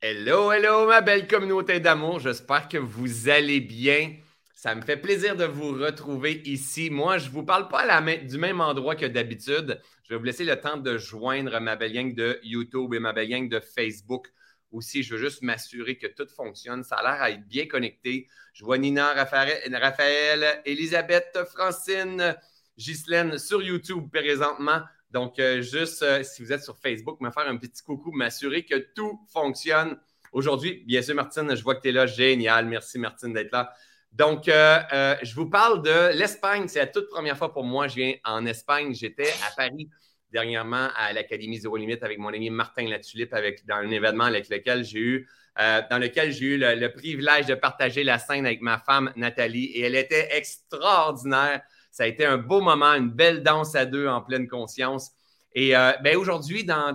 Hello, hello, ma belle communauté d'amour. J'espère que vous allez bien. Ça me fait plaisir de vous retrouver ici. Moi, je ne vous parle pas du même endroit que d'habitude. Je vais vous laisser le temps de joindre ma belle gang de YouTube et ma belle gang de Facebook aussi. Je veux juste m'assurer que tout fonctionne. Ça a l'air à être bien connecté. Je vois Nina, Raphaël, Raphaël Elisabeth, Francine, Ghislaine sur YouTube présentement. Donc, euh, juste euh, si vous êtes sur Facebook, me faire un petit coucou, m'assurer que tout fonctionne. Aujourd'hui, bien sûr, Martine, je vois que tu es là. Génial. Merci, Martine, d'être là. Donc, euh, je vous parle de l'Espagne. C'est la toute première fois pour moi. Je viens en Espagne. J'étais à Paris dernièrement à l'Académie Zéro Limite avec mon ami Martin Latulippe avec, dans un événement avec lequel j'ai eu, dans lequel j'ai eu le, privilège de partager la scène avec ma femme Nathalie et elle était extraordinaire. Ça a été un beau moment, une belle danse à deux en pleine conscience. Et euh, ben aujourd'hui, dans,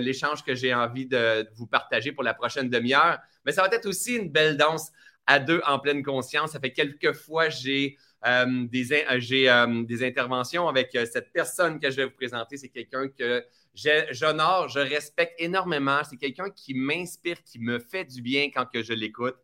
l'échange que j'ai envie de, vous partager pour la prochaine demi-heure, mais ben, ça va être aussi une belle danse à deux en pleine conscience. Ça fait quelques fois j'ai euh, des, euh, des interventions avec cette personne que je vais vous présenter. C'est quelqu'un que j'honore, je respecte énormément. C'est quelqu'un qui m'inspire, qui me fait du bien quand que je l'écoute,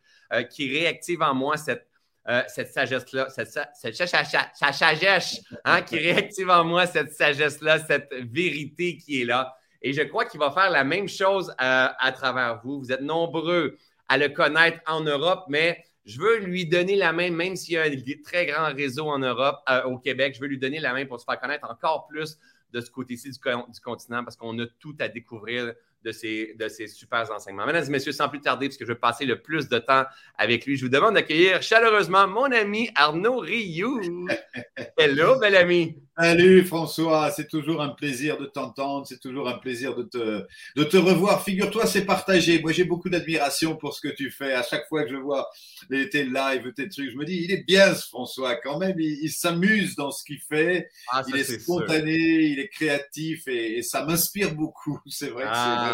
qui réactive en moi cette euh, cette sagesse-là, cette, sagesse hein, qui réactive en moi cette sagesse-là, cette vérité qui est là. Et je crois qu'il va faire la même chose euh, à travers vous. Vous êtes nombreux à le connaître en Europe, mais je veux lui donner la main, même s'il y a un très grand réseau en Europe, euh, au Québec, je veux lui donner la main pour se faire connaître encore plus de ce côté-ci du, continent parce qu'on a tout à découvrir de ces, de ces super enseignements. Mesdames et messieurs, sans plus tarder, puisque je veux passer le plus de temps avec lui, je vous demande d'accueillir chaleureusement mon ami Arnaud Rioux. Hello, bel ami. Salut François, c'est toujours un plaisir de t'entendre, c'est toujours un plaisir de te, de te revoir. Figure-toi, c'est partagé. Moi, j'ai beaucoup d'admiration pour ce que tu fais. À chaque fois que je vois tes lives, tes trucs, je me dis, il est bien ce François quand même. Il, s'amuse dans ce qu'il fait. Ah, il est, spontané, il est créatif et, ça m'inspire beaucoup. C'est vrai que c'est ah.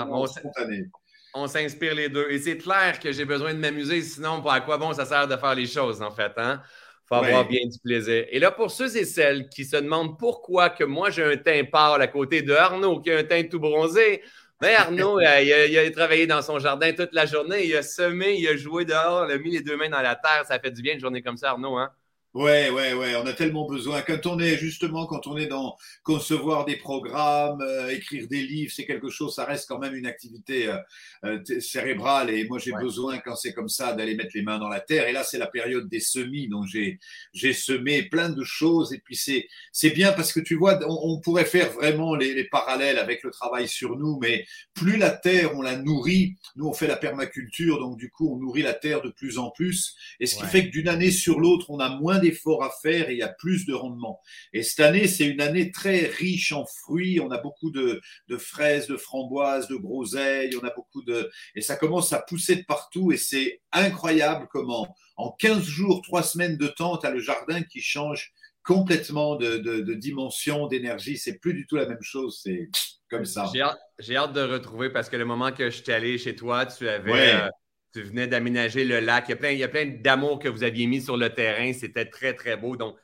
On s'inspire les deux. Et c'est clair que j'ai besoin de m'amuser, sinon, pour à quoi bon ça sert de faire les choses, en fait, hein? faut avoir bien du plaisir. Et là, pour ceux et celles qui se demandent pourquoi que moi j'ai un teint pâle à côté de Arnaud qui a un teint tout bronzé, mais ben, Arnaud, euh, il, a, travaillé dans son jardin toute la journée, il a semé, il a joué dehors, il a mis les deux mains dans la terre. Ça fait du bien une journée comme ça, Arnaud, hein? Ouais, ouais, ouais, on a tellement besoin. Quand on est justement, quand on est dans concevoir des programmes, euh, écrire des livres, c'est quelque chose, ça reste quand même une activité euh, euh, cérébrale. Et moi, j'ai besoin, quand c'est comme ça, d'aller mettre les mains dans la terre. Et là, c'est la période des semis, donc j'ai j'ai semé plein de choses. Et puis c'est c'est bien parce que tu vois, on, pourrait faire vraiment les, les, parallèles avec le travail sur nous, mais plus la terre on la nourrit, nous on fait la permaculture, donc du coup on nourrit la terre de plus en plus. Et ce qui fait que d'une année sur l'autre, on a moins d'efforts à faire et il y a plus de rendement. Et cette année, c'est une année très riche en fruits. On a beaucoup de, fraises, de framboises, de groseilles. On a beaucoup de et ça commence à pousser de partout et c'est incroyable comment en 15 jours, 3 semaines de temps, tu as le jardin qui change complètement de, dimension, d'énergie. C'est plus du tout la même chose. C'est comme ça. J'ai hâte, de retrouver parce que le moment que je suis allé chez toi, tu avais euh, tu venais d'aménager le lac. Il y a plein, y a plein d'amour que vous aviez mis sur le terrain. C'était très, très beau. Donc,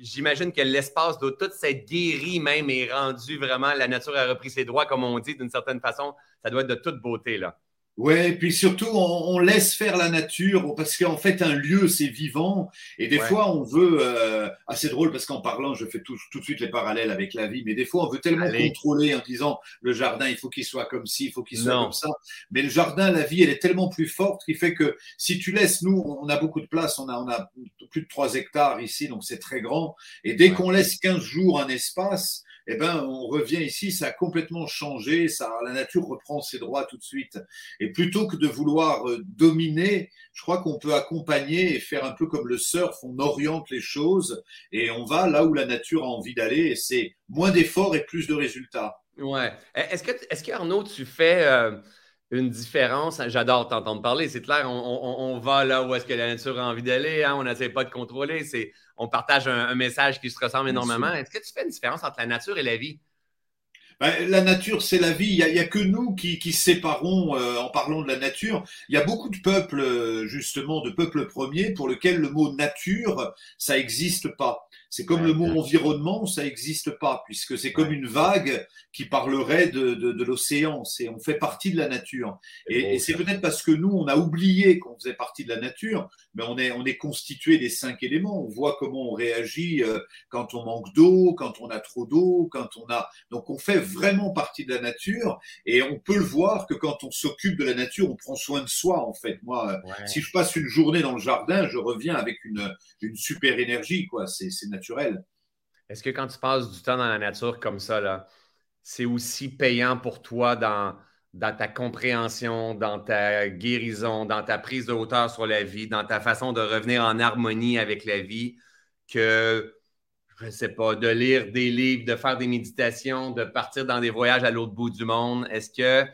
j'imagine que l'espace de toute cette guérie même est rendu vraiment, la nature a repris ses droits, comme on dit, d'une certaine façon. Ça doit être de toute beauté, là. Ouais, puis surtout, on, laisse faire la nature parce qu'en fait, un lieu, c'est vivant. Et des fois, on veut. Euh, assez drôle parce qu'en parlant, je fais tout, tout, de suite les parallèles avec la vie. Mais des fois, on veut tellement contrôler en disant le jardin, il faut qu'il soit comme ci, il faut qu'il soit comme ça. Mais le jardin, la vie, elle est tellement plus forte qui fait que si tu laisses, nous, on a beaucoup de place, on a, on a plus de 3 hectares ici, donc c'est très grand. Et dès qu'on laisse 15 jours un espace, eh ben, on revient ici, ça a complètement changé, ça, la nature reprend ses droits tout de suite. Et plutôt que de vouloir euh, dominer, je crois qu'on peut accompagner et faire un peu comme le surf, on oriente les choses et on va là où la nature a envie d'aller et c'est moins d'efforts et plus de résultats. Ouais. Est-ce que, est-ce que Arnaud, tu fais euh, une différence? J'adore t'entendre parler, c'est clair, on, va là où est-ce que la nature a envie d'aller, hein, on n'essaie pas de contrôler, c'est on partage un, message qui se ressemble énormément. Est-ce que tu fais une différence entre la nature et la vie? Ben, la nature, c'est la vie. Il n'y a, que nous qui, qui séparons euh, en parlant de la nature. Il y a beaucoup de peuples, euh, justement, de peuples premiers, pour lesquels le mot nature, ça n'existe pas. C'est comme le mot environnement, ça n'existe pas, puisque c'est comme une vague qui parlerait de, de, l'océan. C'est, on fait partie de la nature. Et, c'est peut-être parce que nous, on a oublié qu'on faisait partie de la nature, mais on est, on est constitué des cinq éléments. On voit comment on réagit euh, quand on manque d'eau, quand on a trop d'eau, quand on a. Donc on fait vraiment partie de la nature, et on peut le voir que quand on s'occupe de la nature, on prend soin de soi. En fait, moi, si je passe une journée dans le jardin, je reviens avec une, une super énergie, quoi. C'est, c'est naturel. Est-ce que quand tu passes du temps dans la nature comme ça, là, c'est aussi payant pour toi dans, ta compréhension, dans ta guérison, dans ta prise de hauteur sur la vie, dans ta façon de revenir en harmonie avec la vie, que, je ne sais pas, de lire des livres, de faire des méditations, de partir dans des voyages à l'autre bout du monde? Est-ce que.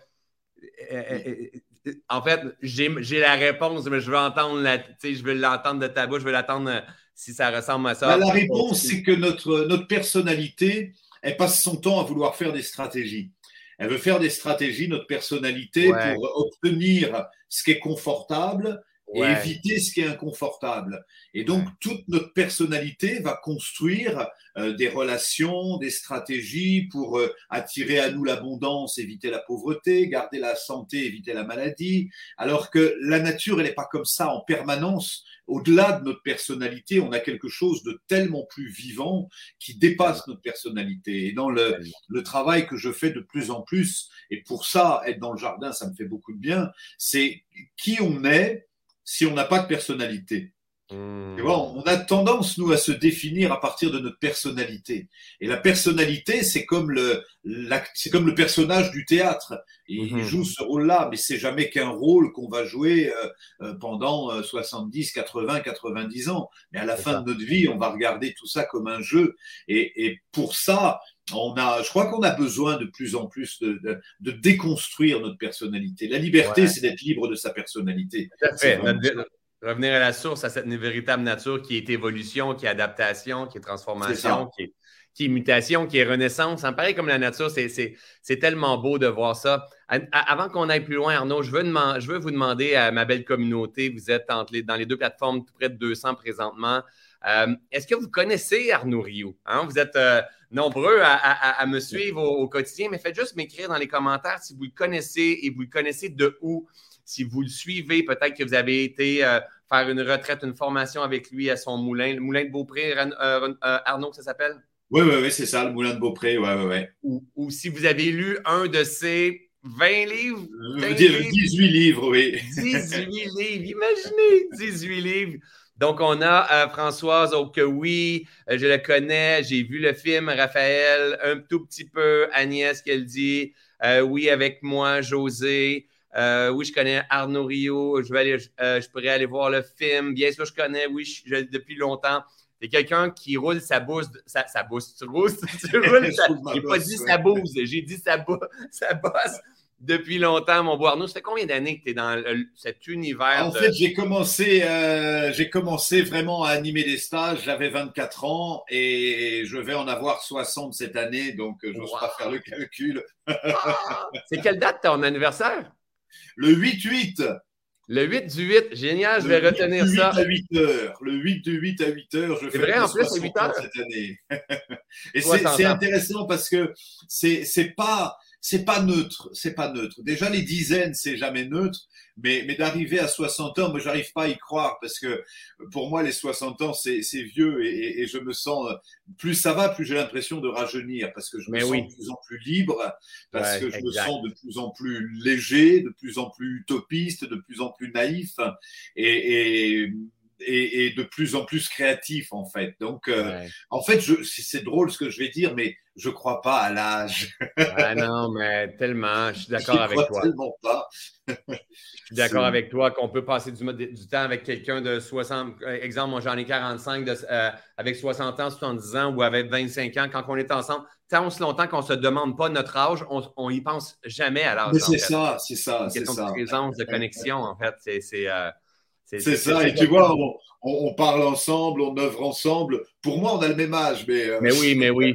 Euh, euh, euh, en fait, j'ai la réponse, mais je veux entendre je veux l'entendre de ta bouche, je veux l'attendre si ça ressemble à ça. Ben, la réponse, c'est que notre, notre personnalité, elle passe son temps à vouloir faire des stratégies. Elle veut faire des stratégies, notre personnalité, pour obtenir ce qui est confortable et éviter ce qui est inconfortable. Et donc, toute notre personnalité va construire euh, des relations, des stratégies pour euh, attirer à nous l'abondance, éviter la pauvreté, garder la santé, éviter la maladie. Alors que la nature, elle n'est pas comme ça en permanence. Au-delà de notre personnalité, on a quelque chose de tellement plus vivant qui dépasse notre personnalité. Et dans le, le travail que je fais de plus en plus, et pour ça, être dans le jardin, ça me fait beaucoup de bien, c'est qui on est si on n'a pas de personnalité. Hmm. on a tendance, nous, à se définir à partir de notre personnalité. Et la personnalité, c'est comme le, c'est comme le personnage du théâtre. Il, hmm. joue ce rôle-là, mais c'est jamais qu'un rôle qu'on va jouer euh, euh, pendant 70, 80, 90 ans. Mais à la fin de notre vie, on va regarder tout ça comme un jeu. Et, et pour ça, on a, je crois qu'on a besoin de plus en plus de, de, déconstruire notre personnalité. La liberté, c'est d'être libre de sa personnalité. Tout à fait. revenir à la source, à cette véritable nature qui est évolution, qui est adaptation, qui est transformation, qui est, qui est, mutation, qui est renaissance. Ça me paraît comme la nature, c'est tellement beau de voir ça. Avant qu'on aille plus loin, Arnaud, je veux, je veux vous demander à ma belle communauté, vous êtes dans les deux plateformes, tout près de 200 présentement. Euh, est-ce que vous connaissez Arnaud Rio? Hein? Vous êtes euh, nombreux à, me suivre au, quotidien, mais faites juste m'écrire dans les commentaires si vous le connaissez et vous le connaissez de où. Si vous le suivez, peut-être que vous avez été euh, faire une retraite, une formation avec lui à son moulin, le moulin de Beaupré, Arnaud, ça s'appelle? Oui, oui, oui, c'est ça, le moulin de Beaupré, oui, oui, oui. Ou, si vous avez lu un de ses 20 livres. 18 livres, oui. 18 livres, imaginez, 18 livres. Donc, on a euh, Françoise, oh que oui, euh, je la connais, j'ai vu le film, Raphaël, un tout petit peu, Agnès, qu'elle dit, euh, oui, avec moi, José, oui, je connais Arnaud Rio, je, vais aller, je pourrais aller voir le film, bien sûr, je connais, oui, depuis longtemps. C'est quelqu'un qui roule sa bouse, sa, sa bouse, tu roules, tu roules, j'ai pas dit sa bouse, j'ai dit sa, sa bosse depuis longtemps, mon Arnaud. Ça fait combien d'années que tu es dans cet univers? En fait, j'ai commencé, euh, j'ai commencé vraiment à animer des stages. J'avais 24 ans et je vais en avoir 60 cette année, donc je n'ose pas faire le calcul. Ah! C'est quelle date ton anniversaire? Le 8-8. Le 8 du 8, génial, je vais retenir ça. Le 8 à 8 heures. Le 8 du 8 à 8 heures, je fais vrai, en plus, 8 heures. cette année. et c'est intéressant parce que c'est pas c'est pas neutre, c'est pas neutre. Déjà les dizaines, c'est jamais neutre, mais, mais d'arriver à 60 ans, moi j'arrive pas à y croire parce que pour moi les 60 ans c'est vieux et, et, je me sens plus ça va, plus j'ai l'impression de rajeunir parce que je me sens de plus en plus libre, parce que je me sens de plus en plus léger, de plus en plus utopiste, de plus en plus naïf et, et et, de plus en plus créatif en fait. Donc, euh, en fait, c'est drôle ce que je vais dire, mais je crois pas à l'âge. ah non, mais tellement, je suis d'accord avec toi. Tellement pas. je suis d'accord avec toi qu'on peut passer du, du temps avec quelqu'un de 60. Exemple, moi j'en ai 45, de, euh, avec 60 ans, 70 ans ou avec 25 ans, quand on est ensemble, tant aussi longtemps qu'on ne se demande pas notre âge, on n'y pense jamais à l'âge. C'est ça, c'est ça. C'est une de présence, de connexion, en fait. C'est. Euh, c'est ça, et tu vois, on, parle ensemble, on œuvre ensemble. Pour moi, on a le même âge, mais. Euh, mais oui, mais oui.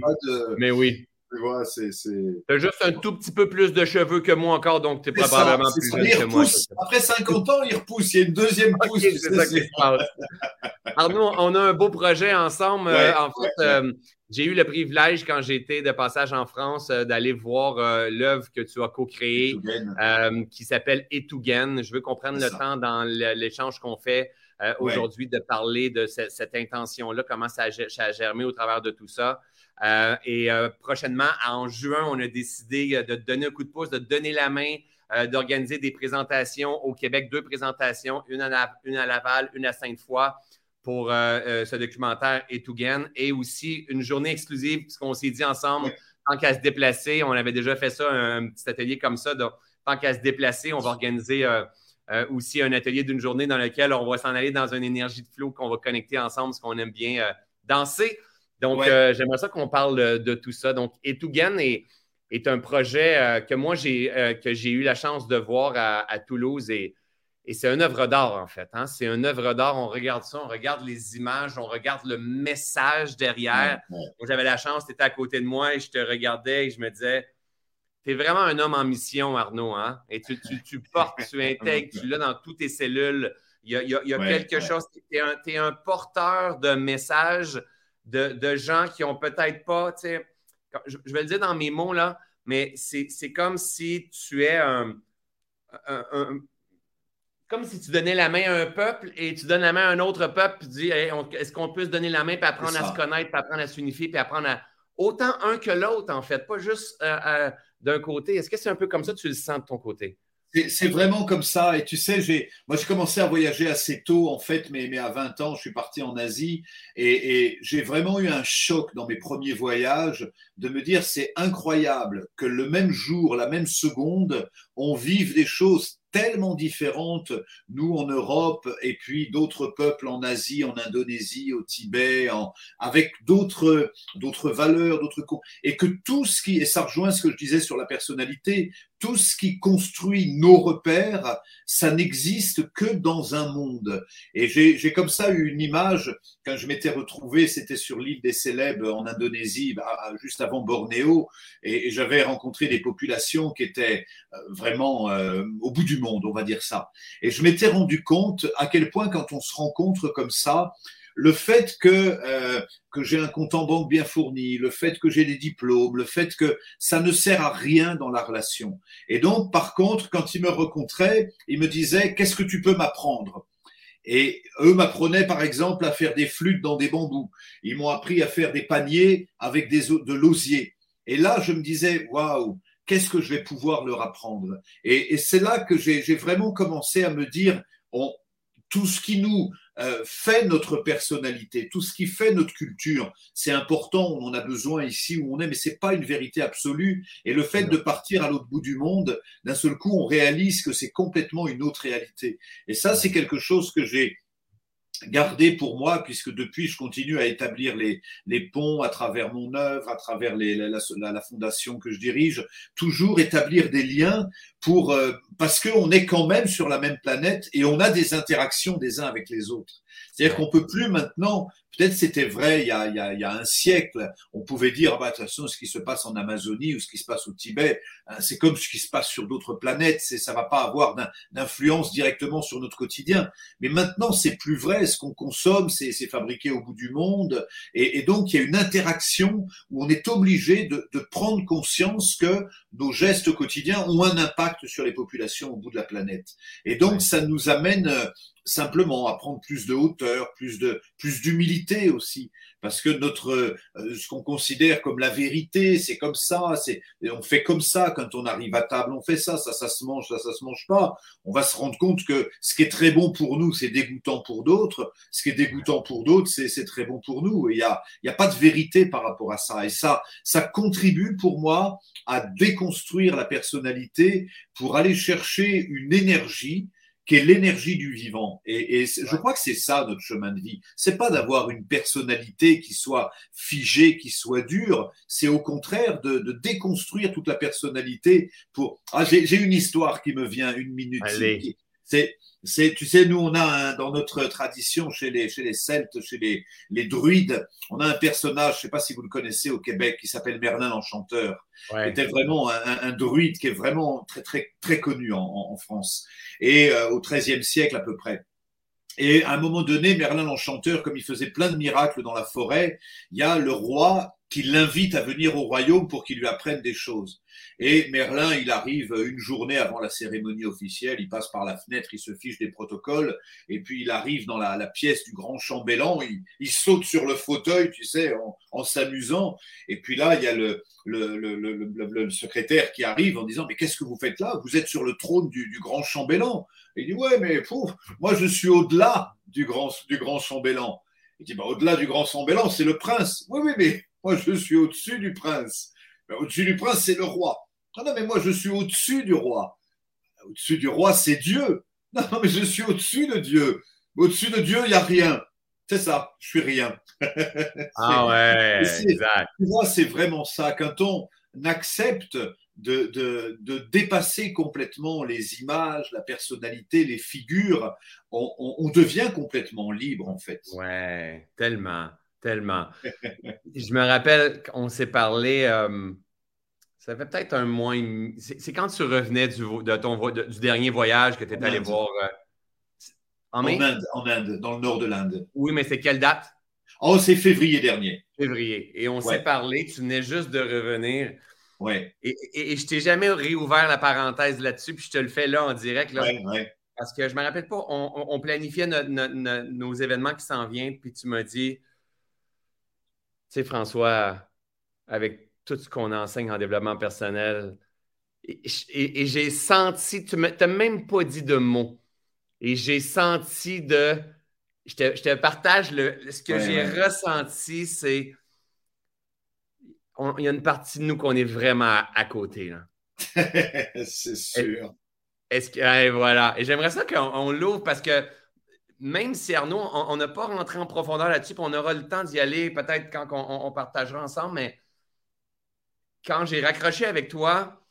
Mais oui. Tu vois, c'est. T'as juste un tout petit peu plus de cheveux que moi encore, donc tu es probablement plus jeune que moi. Après 50 ans, il repousse. Il y a une deuxième pousse. c'est ça qui se passe. Arnaud, on a un beau projet ensemble. Euh, en fait, euh, j'ai eu le privilège, quand j'étais de passage en France, euh, d'aller voir l'œuvre que tu as co-créée qui s'appelle Etougen. Je veux qu'on prenne le temps dans l'échange qu'on fait aujourd'hui de parler de cette, intention-là, comment ça a, germé au travers de tout ça. et prochainement, en juin, on a décidé de donner un coup de pouce, de donner la main d'organiser des présentations au Québec, deux présentations, une à, une à Laval, une à Sainte-Foy, pour euh, euh, ce documentaire Etougen et aussi une journée exclusive, puisqu'on s'est dit ensemble, tant qu'à se déplacer, on avait déjà fait ça, un, petit atelier comme ça, donc tant qu'à se déplacer, on va organiser euh, aussi un atelier d'une journée dans lequel on va s'en aller dans une énergie de flow qu'on va connecter ensemble, parce qu'on aime bien danser. Donc, j'aimerais ça qu'on parle de, tout ça. Donc, Etougen est, est un projet que moi, j'ai que j'ai eu la chance de voir à, à Toulouse et et c'est une œuvre d'art, en fait. Hein. C'est une œuvre d'art. On regarde ça, on regarde les images, on regarde le message derrière. Moi, j'avais la chance, tu étais à côté de moi et je te regardais et je me disais, tu es vraiment un homme en mission, Arnaud. Hein? Et tu, portes, tu intègres, tu l'as dans toutes tes cellules. Il y a, quelque chose. Tu es, un porteur de messages de, gens qui ont peut-être pas, tu sais, je, vais le dire dans mes mots, là, mais c'est comme si tu es un comme si tu donnais la main à un peuple et tu donnes la main à un autre peuple, puis tu dis est-ce qu'on peut se donner la main, puis apprendre à se connaître, puis apprendre à s'unifier, puis apprendre à. Autant un que l'autre, en fait, pas juste euh, euh, d'un côté. Est-ce que c'est un peu comme ça que tu le sens de ton côté? C'est vraiment comme ça. Et tu sais, j'ai, moi, j'ai commencé à voyager assez tôt, en fait, mais, mais à 20 ans, je suis parti en Asie et, et j'ai vraiment eu un choc dans mes premiers voyages de me dire c'est incroyable que le même jour, la même seconde, on vive des choses tellement différentes, nous en Europe et puis d'autres peuples en Asie, en Indonésie, au Tibet, avec d'autres d'autres valeurs, d'autres et que tout ce qui et ça rejoint ce que je disais sur la personnalité, tout ce qui construit nos repères, ça n'existe que dans un monde. Et j'ai comme ça eu une image quand je m'étais retrouvé, c'était sur l'île des Célèbres en Indonésie, bah, juste avant Bornéo, et, j'avais rencontré des populations qui étaient euh, vraiment euh, au bout du monde, on va dire ça. Et je m'étais rendu compte à quel point quand on se rencontre comme ça, le fait que, euh, que j'ai un compte en banque bien fourni, le fait que j'ai des diplômes, le fait que ça ne sert à rien dans la relation. Et donc, par contre, quand ils me rencontraient, ils me disaient, qu'est-ce que tu peux m'apprendre? Et eux m'apprenaient par exemple à faire des flûtes dans des bambous. Ils m'ont appris à faire des paniers avec des, de l'osier. Et là, je me disais, waouh, qu'est-ce que je vais pouvoir leur apprendre? Et, et c'est là que j'ai vraiment commencé à me dire, on, tout ce qui nous euh, fait notre personnalité, tout ce qui fait notre culture. C'est important, on en a besoin ici où on est, mais c'est pas une vérité absolue. Et le fait de partir à l'autre bout du monde, d'un seul coup, on réalise que c'est complètement une autre réalité. Et ça, c'est quelque chose que j'ai gardé pour moi, puisque depuis, je continue à établir les, les ponts à travers mon œuvre, à travers la, fondation que je dirige, toujours établir des liens pour euh, parce qu'on est quand même sur la même planète et on a des interactions des uns avec les autres. C'est-à-dire qu'on peut plus maintenant, peut-être c'était vrai il y, a, il, y a, il y a, un siècle, on pouvait dire, ah bah, de toute façon, ce qui se passe en Amazonie ou ce qui se passe au Tibet, hein, c'est comme ce qui se passe sur d'autres planètes, c'est, ça va pas avoir d'influence directement sur notre quotidien. Mais maintenant, c'est plus vrai, ce qu'on consomme, c'est, c'est fabriqué au bout du monde, et, et, donc il y a une interaction où on est obligé de, de prendre conscience que nos gestes quotidiens ont un impact sur les populations au bout de la planète. Et donc, ça nous amène euh, simplement à prendre plus de hauteur, plus de plus d'humilité aussi, parce que notre euh, ce qu'on considère comme la vérité, c'est comme ça, c'est on fait comme ça quand on arrive à table, on fait ça, ça ça se mange, ça ça se mange pas. On va se rendre compte que ce qui est très bon pour nous, c'est dégoûtant pour d'autres, ce qui est dégoûtant pour d'autres, c'est c'est très bon pour nous. Et il y a il y a pas de vérité par rapport à ça. Et ça ça contribue pour moi à déconstruire la personnalité pour aller chercher une énergie qui est l'énergie du vivant. Et, et je crois que c'est ça notre chemin de vie. C'est pas d'avoir une personnalité qui soit figée, qui soit dure. C'est au contraire de, de, déconstruire toute la personnalité. Pour ah, j'ai une histoire qui me vient une minute. C'est c'est, tu sais, nous, on a dans notre tradition, chez les, chez les Celtes, chez les, les druides, on a un personnage, je sais pas si vous le connaissez au Québec, qui s'appelle Merlin l'Enchanteur. Ouais. Était vraiment un, un, druide qui est vraiment très, très, très connu en, en France. Et euh, au XIIIe siècle à peu près. Et à un moment donné, Merlin l'Enchanteur, comme il faisait plein de miracles dans la forêt, il y a le roi qui l'invite à venir au royaume pour qu'il lui apprenne des choses. Et Merlin, il arrive une journée avant la cérémonie officielle, il passe par la fenêtre, il se fiche des protocoles, et puis il arrive dans la, pièce du grand chambellan, il, saute sur le fauteuil, tu sais, en, s'amusant. Et puis là, il y a le, le, le, le, secrétaire qui arrive en disant, mais qu'est-ce que vous faites là? Vous êtes sur le trône du, grand chambellan. Il dit, ouais, mais pouf, moi je suis au-delà du grand, du grand chambellan. Il dit, bah, au-delà du grand chambellan, c'est le prince. Oui, oui, mais moi, je suis au-dessus du prince. Au-dessus du prince, c'est le roi. Ah non, mais moi, je suis au-dessus du roi. Au-dessus du roi, c'est Dieu. Non, mais je suis au-dessus de Dieu. Au-dessus de Dieu, il n'y a rien. C'est ça, je suis rien. ah ouais, exact. Tu vois, c'est vraiment ça. Quand on accepte de, de, de, dépasser complètement les images, la personnalité, les figures, on, on, on devient complètement libre, en fait. Ouais, tellement. Tellement. je me rappelle qu'on s'est parlé, euh, ça fait peut-être un mois. C'est quand tu revenais du, de ton, du dernier voyage que tu es allé voir. Euh, en, Inde, en Inde, dans le nord de l'Inde. Oui, mais c'est quelle date? Oh, c'est février dernier. Février. Et on s'est parlé, tu venais juste de revenir. Oui. Et, et, je t'ai jamais réouvert la parenthèse là-dessus, puis je te le fais là en direct. Là, Parce que je me rappelle pas, on, planifiait nos événements qui s'en viennent, puis tu m'as dit sais, François, avec tout ce qu'on enseigne en développement personnel, et, j'ai senti, tu n'as même pas dit de mots, et j'ai senti de. Je te, partage le, ce que j'ai ressenti, c'est. Il y a une partie de nous qu'on est vraiment à, côté. c'est sûr. Est-ce que. voilà. Et j'aimerais ça qu'on l'ouvre parce que même si Arnaud, on n'a pas rentré en profondeur là-dessus, on aura le temps d'y aller peut-être quand on, partagera ensemble, mais quand j'ai raccroché avec toi,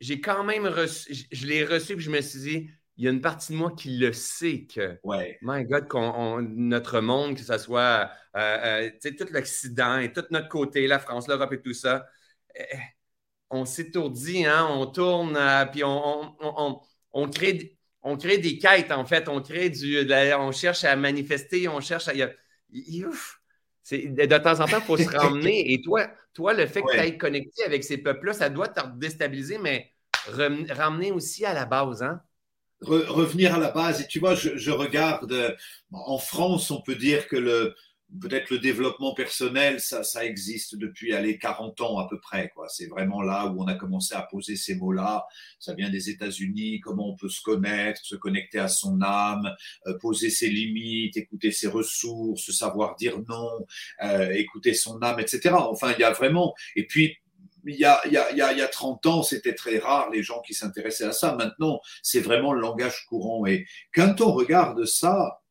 j'ai quand même reçu, je, l'ai reçu et je me suis dit, il y a une partie de moi qui le sait que, ouais. my God, notre monde, que ce soit euh, euh, tout l'Occident et tout notre côté, la France, l'Europe et tout ça, eh, on s'étourdit, hein, on tourne, euh, puis on, on, on crée on crée des quêtes, en fait. On crée du. on cherche à manifester, on cherche à. ouf, de, temps en temps, il faut se ramener. Et toi, toi, le fait que tu ailles connecté avec ces peuples-là, ça doit te déstabiliser, mais ramener aussi à la base, hein? revenir à la base. Et tu vois, je, je, regarde, en France, on peut dire que le, peut-être le développement personnel, ça, ça existe depuis allez, 40 ans à peu près. Quoi. C'est vraiment là où on a commencé à poser ces mots-là. Ça vient des États-Unis, comment on peut se connaître, se connecter à son âme, euh, poser ses limites, écouter ses ressources, savoir dire non, euh, écouter son âme, etc. Enfin, il y a vraiment... Et puis, il y, a, il, y a, il, y a, 30 ans, c'était très rare les gens qui s'intéressaient à ça. Maintenant, c'est vraiment le langage courant. Et quand on regarde ça,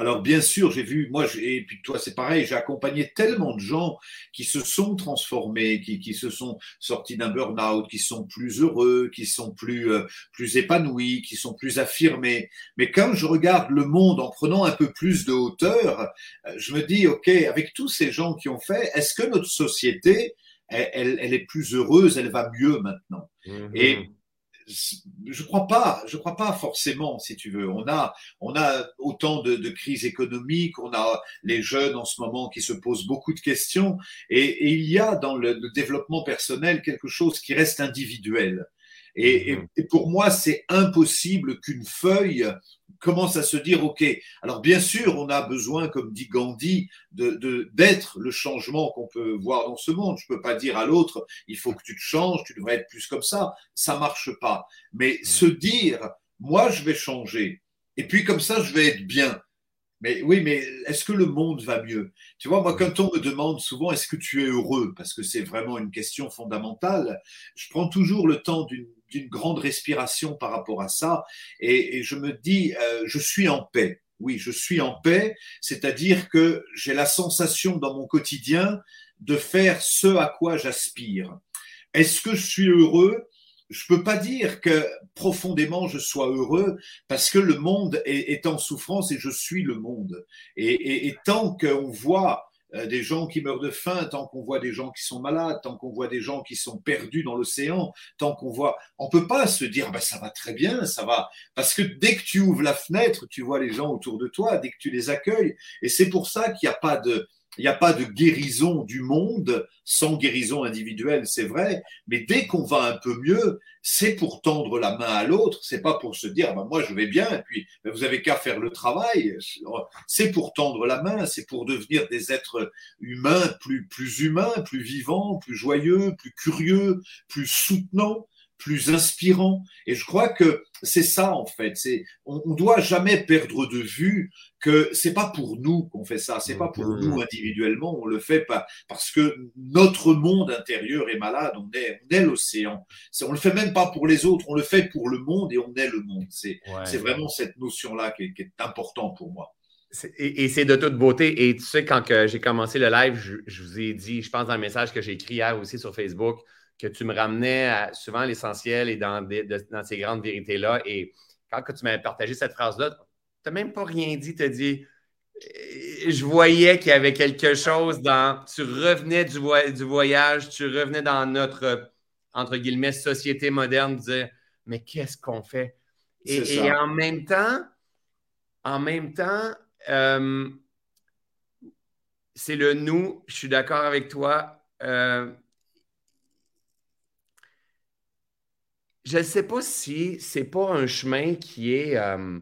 alors bien sûr, j'ai vu, moi, et puis toi c'est pareil, j'ai accompagné tellement de gens qui se sont transformés, qui, qui se sont sortis d'un burn-out, qui sont plus heureux, qui sont plus, euh, plus épanouis, qui sont plus affirmés. Mais quand je regarde le monde en prenant un peu plus de hauteur, euh, je me dis, OK, avec tous ces gens qui ont fait, est-ce que notre société, elle, elle, est plus heureuse, elle va mieux maintenant? Mm-hmm. Et je crois pas, je crois pas forcément, si tu veux. On a, on a autant de, de crises économiques, on a les jeunes en ce moment qui se posent beaucoup de questions, et, et il y a dans le, le, développement personnel quelque chose qui reste individuel. Et, et, et pour moi, c'est impossible qu'une feuille commence à se dire, OK, alors bien sûr, on a besoin, comme dit Gandhi, d'être de, d'être le changement qu'on peut voir dans ce monde. Je ne peux pas dire à l'autre, il faut que tu te changes, tu devrais être plus comme ça. Ça marche pas. Mais se dire, moi, je vais changer. Et puis comme ça, je vais être bien. Mais oui, mais est-ce que le monde va mieux? Tu vois, moi, quand on me demande souvent est-ce que tu es heureux, parce que c'est vraiment une question fondamentale, je prends toujours le temps d'une d'une grande respiration par rapport à ça. Et, et je me dis, euh, je suis en paix. Oui, je suis en paix, c'est-à-dire que j'ai la sensation dans mon quotidien de faire ce à quoi j'aspire. Est-ce que je suis heureux? Je peux pas dire que profondément je sois heureux parce que le monde est, en souffrance et je suis le monde. Et, et tant qu'on voit des gens qui meurent de faim, tant qu'on voit des gens qui sont malades, tant qu'on voit des gens qui sont perdus dans l'océan, tant qu'on voit, on peut pas se dire bah ça va très bien, ça va, parce que dès que tu ouvres la fenêtre, tu vois les gens autour de toi, dès que tu les accueilles, et c'est pour ça qu'il n'y a pas de il n'y a pas de guérison du monde sans guérison individuelle, c'est vrai, mais dès qu'on va un peu mieux, c'est pour tendre la main à l'autre, c'est pas pour se dire bah, moi je vais bien et puis bah, vous avez qu'à faire le travail, c'est pour tendre la main, c'est pour devenir des êtres humains plus plus humains, plus vivants, plus joyeux, plus curieux, plus soutenants plus inspirants. Et je crois que c'est ça en fait. C'est on, on doit jamais perdre de vue que c'est pas pour nous qu'on fait ça, c'est pas pour nous individuellement, on le fait pas parce que notre monde intérieur est malade, on est, on est l'océan. On le fait même pas pour les autres, on le fait pour le monde et on est le monde. C'est c'est vraiment cette notion-là qui, qui, est importante pour moi. Et, c'est de toute beauté. Et tu sais, quand j'ai commencé le live, je, je, vous ai dit, je pense dans le message que j'ai écrit hier aussi sur Facebook, que tu me ramenais à, souvent l'essentiel et dans, dans ces grandes vérités-là. Et quand tu m'avais partagé cette phrase-là, n'as même pas rien dit, tu as dit euh, je voyais qu'il y avait quelque chose dans. Tu revenais du, du, voyage, tu revenais dans notre, entre guillemets, société moderne, dire Mais qu'est-ce qu'on fait? Et, en même temps, en même temps, euh, c'est le nous, je suis d'accord avec toi. Euh, je ne sais pas si c'est pas un chemin qui est. Euh,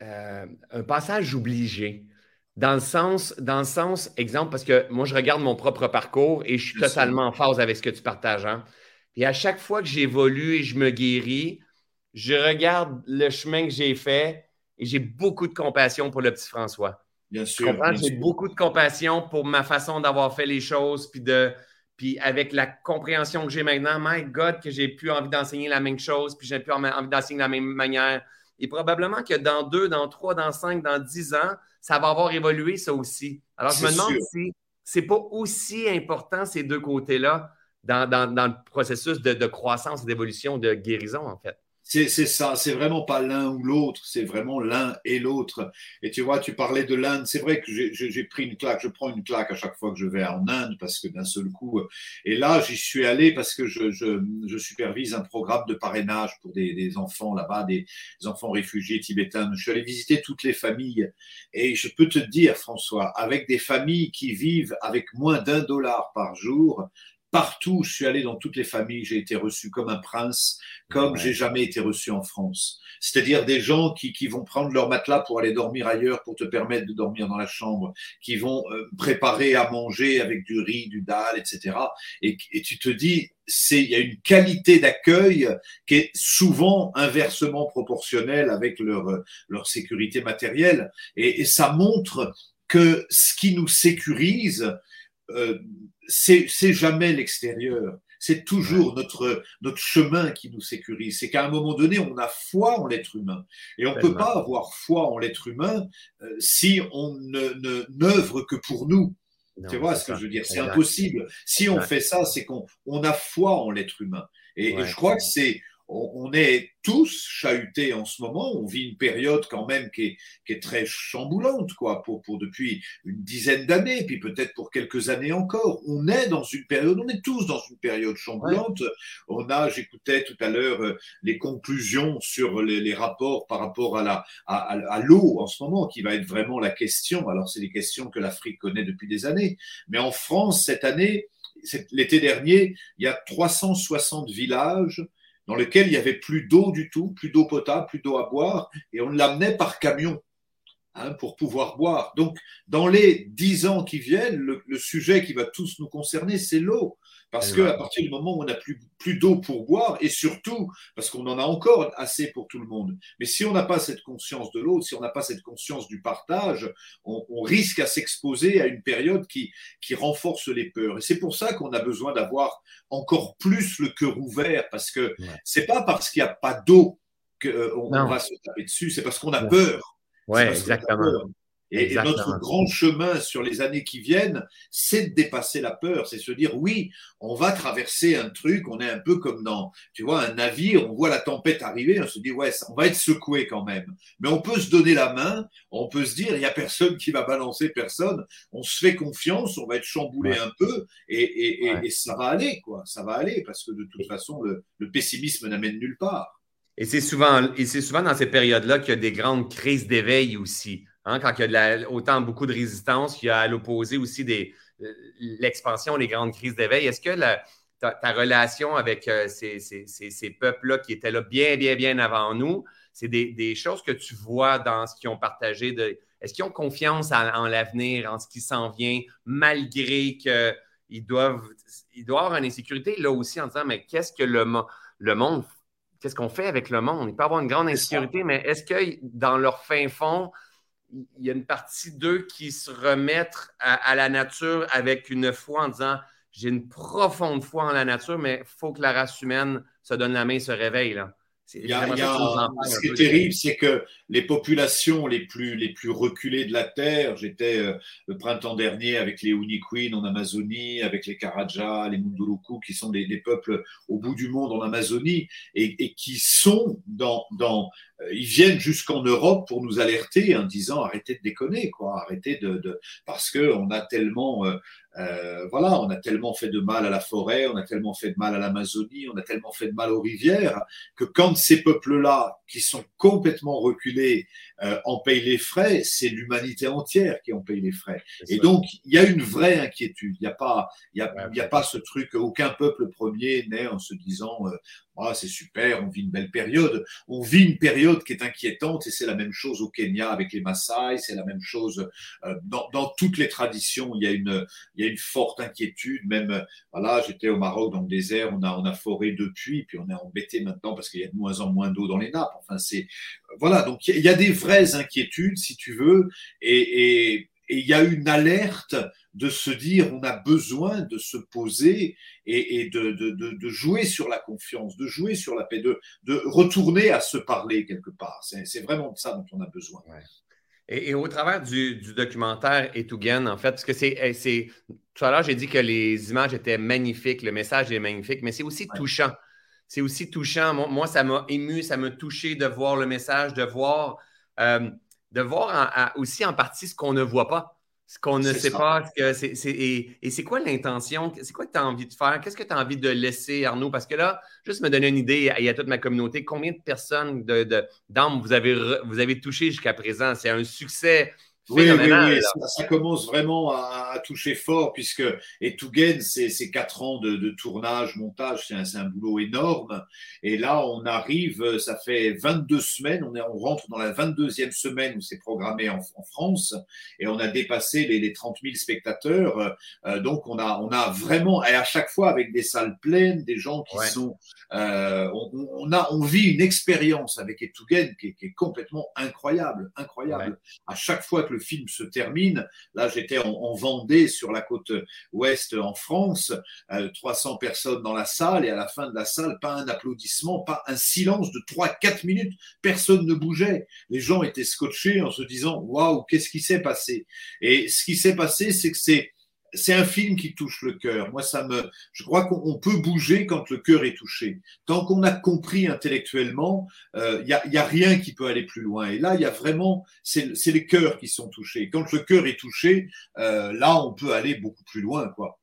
un passage obligé. Dans le sens, dans le sens, exemple, parce que moi, je regarde mon propre parcours et je suis totalement en phase avec ce que tu partages. Hein. Et à chaque fois que j'évolue et je me guéris, je regarde le chemin que j'ai fait et j'ai beaucoup de compassion pour le petit François. Bien sûr. J'ai beaucoup de compassion pour ma façon d'avoir fait les choses, puis de, puis avec la compréhension que j'ai maintenant, my God, que j'ai plus envie d'enseigner la même chose, puis j'ai plus envie d'enseigner de la même manière. Et probablement que dans deux, dans trois, dans cinq, dans dix ans, ça va avoir évolué, ça aussi. Alors, je me demande si c'est pas aussi important ces deux côtés-là dans, le processus de, de croissance, d'évolution, de guérison, en fait. C'est ça, c'est vraiment pas l'un ou l'autre, c'est vraiment l'un et l'autre. Et tu vois, tu parlais de l'Inde, c'est vrai que j'ai pris une claque, je prends une claque à chaque fois que je vais en Inde parce que d'un seul coup, et là j'y suis allé parce que je, supervise un programme de parrainage pour des, des enfants là-bas, des, enfants réfugiés tibétains. Je suis allé visiter toutes les familles et je peux te dire, François, avec des familles qui vivent avec moins d'un dollar par jour, Partout, je suis allé dans toutes les familles, j'ai été reçu comme un prince, comme j'ai jamais été reçu en France. C'est-à-dire des gens qui, qui vont prendre leur matelas pour aller dormir ailleurs, pour te permettre de dormir dans la chambre, qui vont euh, préparer à manger avec du riz, du dal, etc. Et, et tu te dis, c'est il y a une qualité d'accueil qui est souvent inversement proportionnelle avec leur leur sécurité matérielle et, et ça montre que ce qui nous sécurise euh, c'est jamais l'extérieur. C'est toujours notre, notre chemin qui nous sécurise. C'est qu'à un moment donné, on a foi en l'être humain. Et on ne peut pas avoir foi en l'être humain euh, si on ne n'œuvre que pour nous. tu vois ce que je veux dire? C'est impossible. Si on fait ça, c'est qu'on on a foi en l'être humain. et je crois que c'est on est tous chahutés en ce moment. On vit une période quand même qui est, très chamboulante, quoi, pour, depuis une dizaine d'années, puis peut-être pour quelques années encore. On est dans une période, on est tous dans une période chamboulante. On a, j'écoutais tout à l'heure euh, les conclusions sur les, rapports par rapport à la à, l'eau en ce moment, qui va être vraiment la question. Alors c'est des questions que l'Afrique connaît depuis des années, mais en France cette année, l'été dernier, il y a 360 villages dans lequel il n'y avait plus d'eau du tout, plus d'eau potable, plus d'eau à boire, et on l'amenait par camion hein, pour pouvoir boire. Donc, dans les dix ans qui viennent, le, le sujet qui va tous nous concerner, c'est l'eau. Parce qu'à partir du moment où on n'a plus, plus d'eau pour boire, et surtout parce qu'on en a encore assez pour tout le monde, mais si on n'a pas cette conscience de l'eau, si on n'a pas cette conscience du partage, on, on risque à s'exposer à une période qui, qui renforce les peurs. Et c'est pour ça qu'on a besoin d'avoir encore plus le cœur ouvert, parce que c'est pas parce qu'il n'y a pas d'eau qu'on va se taper dessus, c'est parce qu'on a peur. Ouais, exactement. Et, notre grand chemin sur les années qui viennent, c'est de dépasser la peur, c'est se dire oui, on va traverser un truc, on est un peu comme dans, tu vois, un navire, on voit la tempête arriver, on se dit ouais, on va être secoué quand même. Mais on peut se donner la main, on peut se dire il y a personne qui va balancer personne, on se fait confiance, on va être chamboulé un peu et, et, ça va aller quoi, ça va aller parce que de toute façon le, le pessimisme n'amène nulle part. Et c'est souvent, et c'est souvent dans ces périodes-là qu'il y a des grandes crises d'éveil aussi. Hein, quand il y a autant beaucoup de résistance, il y a à l'opposé aussi des, euh, l'expansion, les grandes crises d'éveil. Est-ce que ta, relation avec euh, ces, peuples-là qui étaient là bien, bien, bien avant nous, c'est des, choses que tu vois dans ce qu'ils ont partagé? De, est-ce qu'ils ont confiance en, l'avenir, en ce qui s'en vient, malgré qu'ils doivent, ils doivent avoir une insécurité là aussi en disant, mais qu'est-ce que le, le monde, qu'est-ce qu'on fait avec le monde? Il peut avoir une grande insécurité, mais est-ce que dans leur fin fond, il y a une partie d'eux qui se remettent à, la nature avec une foi en disant j'ai une profonde foi en la nature, mais il faut que la race humaine se donne la main et se réveille. Là. Il y a, ce qui est terrible, c'est que les populations les plus, les plus reculées de la Terre, j'étais euh, le printemps dernier avec les Uniquin en Amazonie, avec les Karaja, les Munduruku, qui sont des, peuples au bout du monde en Amazonie, et, qui sont dans, dans ils viennent jusqu'en Europe pour nous alerter en disant arrêtez de déconner, quoi, arrêtez de, de parce que on a tellement euh, euh, voilà, on a tellement fait de mal à la forêt, on a tellement fait de mal à l'Amazonie, on a tellement fait de mal aux rivières, que quand ces peuples-là, qui sont complètement reculés, euh, en payent les frais, c'est l'humanité entière qui en paye les frais. Et donc, il y a une vraie inquiétude. Il n'y a pas, il y a, il y a pas ce truc, aucun peuple premier naît en se disant, euh, ah, c'est super, on vit une belle période. On vit une période qui est inquiétante et c'est la même chose au Kenya avec les Maasai, c'est la même chose euh, dans, dans, toutes les traditions. Il y a une, il y a une forte inquiétude. Même, euh, voilà, j'étais au Maroc dans le désert, on a, on a foré depuis, puis on est embêté maintenant parce qu'il y a de moins en moins d'eau dans les nappes. Enfin, c'est, voilà, donc il y a des vraies inquiétudes, si tu veux, et, et et il y a une alerte de se dire on a besoin de se poser et, de, de, de, jouer sur la confiance, de jouer sur la paix, de, de retourner à se parler quelque part. C'est vraiment de ça dont on a besoin. Et, au travers du, du documentaire Etougan, en fait, parce que c'est. Eh, tout à l'heure, j'ai dit que les images étaient magnifiques, le message est magnifique, mais c'est aussi touchant. C'est aussi touchant. Moi, ça m'a ému, ça m'a touché de voir le message, de voir. Euh, de voir aussi en partie ce qu'on ne voit pas, ce qu'on ne sait pas. Que c'est, et, c'est quoi l'intention? C'est quoi que tu as envie de faire? Qu'est-ce que tu as envie de laisser, Arnaud? Parce que là, juste me donner une idée et à toute ma communauté, combien de personnes, de, d'âmes vous, avez, vous avez touché jusqu'à présent? C'est un succès oui, oui, oui. Ça, commence vraiment à, toucher fort puisque Etougen, c'est quatre ans de, tournage, montage, c'est un, un, boulot énorme. Et là, on arrive, ça fait 22 semaines, on, est, on rentre dans la 22e semaine où c'est programmé en, France et on a dépassé les, les 30 000 spectateurs. Euh, donc, on a, on a vraiment, et à chaque fois avec des salles pleines, des gens qui sont. Euh, on, a, on vit une expérience avec Etougen qui, qui, est complètement incroyable, incroyable. À chaque fois que le film se termine. Là, j'étais en, Vendée, sur la côte ouest en France, 300 euh, personnes dans la salle, et à la fin de la salle, pas un applaudissement, pas un silence de 3-4 minutes. Personne ne bougeait. Les gens étaient scotchés en se disant, waouh, qu'est-ce qui s'est passé? Et ce qui s'est passé, c'est que c'est c'est un film qui touche le cœur. Moi, ça me, je crois qu'on peut bouger quand le cœur est touché. Tant qu'on a compris intellectuellement, il euh, y, a, y, a, rien qui peut aller plus loin. Et là, il y a vraiment, c'est les cœurs qui sont touchés. Quand le cœur est touché, euh, là, on peut aller beaucoup plus loin, quoi.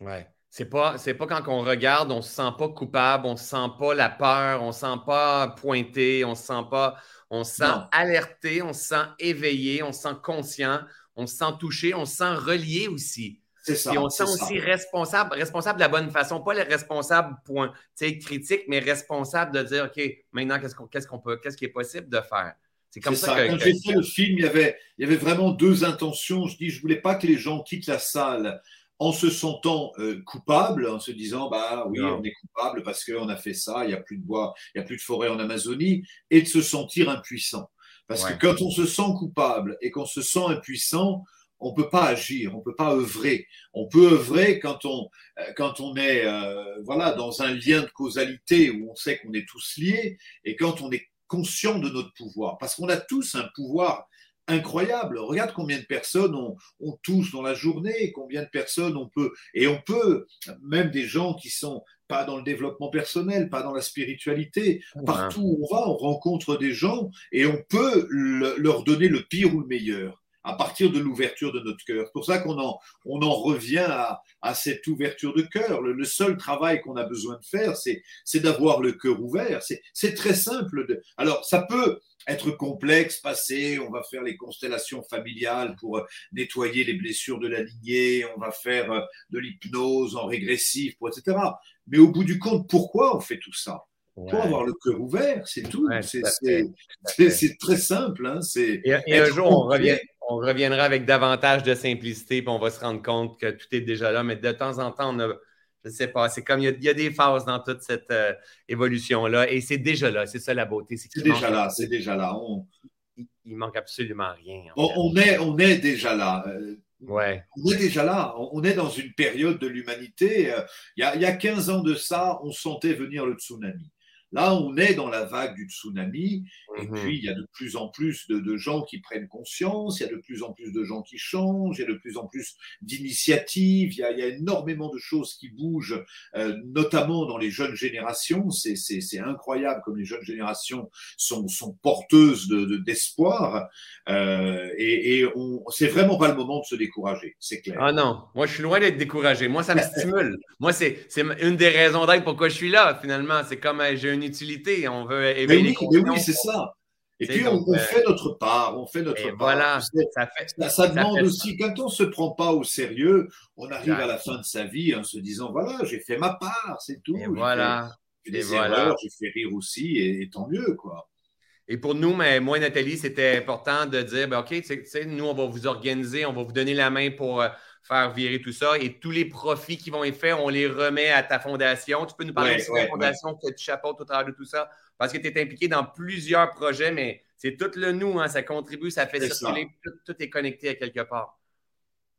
Ouais. C'est pas, c'est pas quand on regarde, on se sent pas coupable, on se sent pas la peur, on se sent pas pointé, on se sent pas, on se sent alerté, on se sent éveillé, on se sent conscient, on se sent touché, on se sent relié aussi. Et on se sent aussi responsable, responsable de la bonne façon, pas le responsable point, critique, mais responsable de dire OK, maintenant qu'est-ce qu'on peut, qu'est-ce qui est possible de faire? C'est comme ça, que, Quand j'ai fait le film, il y, avait, il y avait vraiment deux intentions. Je dis, je voulais pas que les gens quittent la salle en se sentant euh, coupable, en se disant bah oui, on est coupable parce qu'on a fait ça, il n'y a plus de bois, il n'y a plus de forêt en Amazonie, et de se sentir impuissant. Parce que quand on se sent coupable et qu'on se sent impuissant, on peut pas agir, on peut pas œuvrer. On peut œuvrer quand on euh, quand on est euh, voilà dans un lien de causalité où on sait qu'on est tous liés et quand on est conscient de notre pouvoir, parce qu'on a tous un pouvoir incroyable. Regarde combien de personnes on, on touche dans la journée, combien de personnes on peut, et on peut, même des gens qui sont pas dans le développement personnel, pas dans la spiritualité. Partout où on va, on rencontre des gens et on peut leur donner le pire ou le meilleur à partir de l'ouverture de notre cœur. C'est pour ça qu'on en, on en revient à, à cette ouverture de cœur. Le, seul travail qu'on a besoin de faire, c'est, c'est d'avoir le cœur ouvert. C'est, c'est très simple. De... Alors, ça peut être complexe, passer, on va faire les constellations familiales pour euh, nettoyer les blessures de la lignée, on va faire euh, de l'hypnose en régressif, etc. Mais au bout du compte, pourquoi on fait tout ça? Pour avoir le cœur ouvert, c'est tout. c'est très simple. Hein. Et, et un jour, on, revient, on, reviendra avec davantage de simplicité, puis on va se rendre compte que tout est déjà là. Mais de temps en temps, on a, je ne sais pas, c'est comme il y, a, des phases dans toute cette euh, évolution-là, et c'est déjà là. C'est ça la beauté. C'est déjà là, c'est déjà là. Il, il, manque absolument rien. On, est, on est déjà là. Euh, Ouais. On est déjà là, on est dans une période de l'humanité. Euh, il y, a, il y a 15 ans de ça, on sentait venir le tsunami. Là, on est dans la vague du tsunami, et mhm. puis il y a de plus en plus de, gens qui prennent conscience, il y a de plus en plus de gens qui changent, il y a de plus en plus d'initiatives, il, y a énormément de choses qui bougent, euh, notamment dans les jeunes générations. C'est incroyable comme les jeunes générations sont, porteuses d'espoir, de, euh, et, et c'est vraiment pas le moment de se décourager, c'est clair. Ah non, moi je suis loin d'être découragé. Moi, ça me stimule. moi, c'est une des raisons d'être pourquoi je suis là, finalement. C'est comme euh, j'ai une utilité. On veut éveiller mais oui, c'est ça. Et puis, on, euh, fait notre part, on fait notre part. Voilà, ça, fait, ça, demande aussi, quand on ne se prend pas au sérieux, on arrive à la fin de sa vie en se disant voilà, j'ai fait ma part, c'est tout. Et voilà. J'ai des erreurs, j'ai fait rire aussi, et, tant mieux, quoi. Et pour nous, mais moi et Nathalie, c'était important de dire ben, OK, nous, on va vous organiser, on va vous donner la main pour euh, faire virer tout ça. Et tous les profits qui vont être faits, on les remet à ta fondation. Tu peux nous parler de la fondation que tu chapeautes au travers de tout ça? Parce que tu es impliqué dans plusieurs projets, mais c'est tout le nous, hein, ça contribue, ça fait circuler, tout, est connecté à quelque part.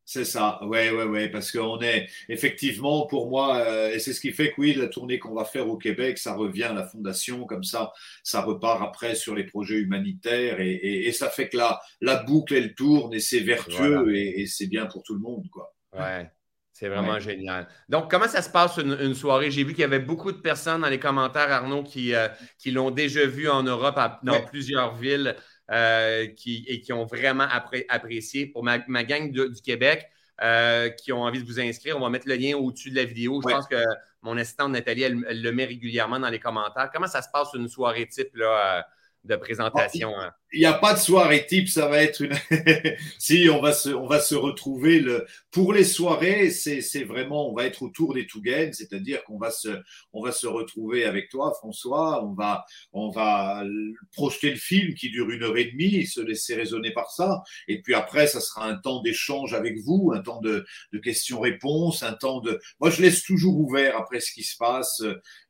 C'est ça, oui, oui, oui, parce qu'on est effectivement, pour moi, euh, et c'est ce qui fait que oui, la tournée qu'on va faire au Québec, ça revient à la fondation, comme ça, ça repart après sur les projets humanitaires, et, ça fait que la, la boucle, elle tourne, et c'est vertueux, et, c'est bien pour tout le monde, quoi. Ouais. C'est vraiment génial. Donc, comment ça se passe une, soirée? J'ai vu qu'il y avait beaucoup de personnes dans les commentaires, Arnaud, qui, euh, qui l'ont déjà vu en Europe, dans plusieurs villes. Euh, qui, et qui ont vraiment apprécié. Pour ma, gang du Québec, euh, qui ont envie de vous inscrire, on va mettre le lien au-dessus de la vidéo. Je pense que mon assistante Nathalie, elle, le met régulièrement dans les commentaires. Comment ça se passe une soirée type là, euh, de présentation? Hein? Il n'y a pas de soirée type, ça va être une. si on va se, on va se retrouver le. Pour les soirées, c'est vraiment, on va être autour des Tougaines, c'est-à-dire qu'on va se, on va se retrouver avec toi, François. On va, on va projeter le film qui dure une heure et demie, se laisser raisonner par ça. Et puis après, ça sera un temps d'échange avec vous, un temps de, de questions-réponses, un temps de. Moi, je laisse toujours ouvert après ce qui se passe,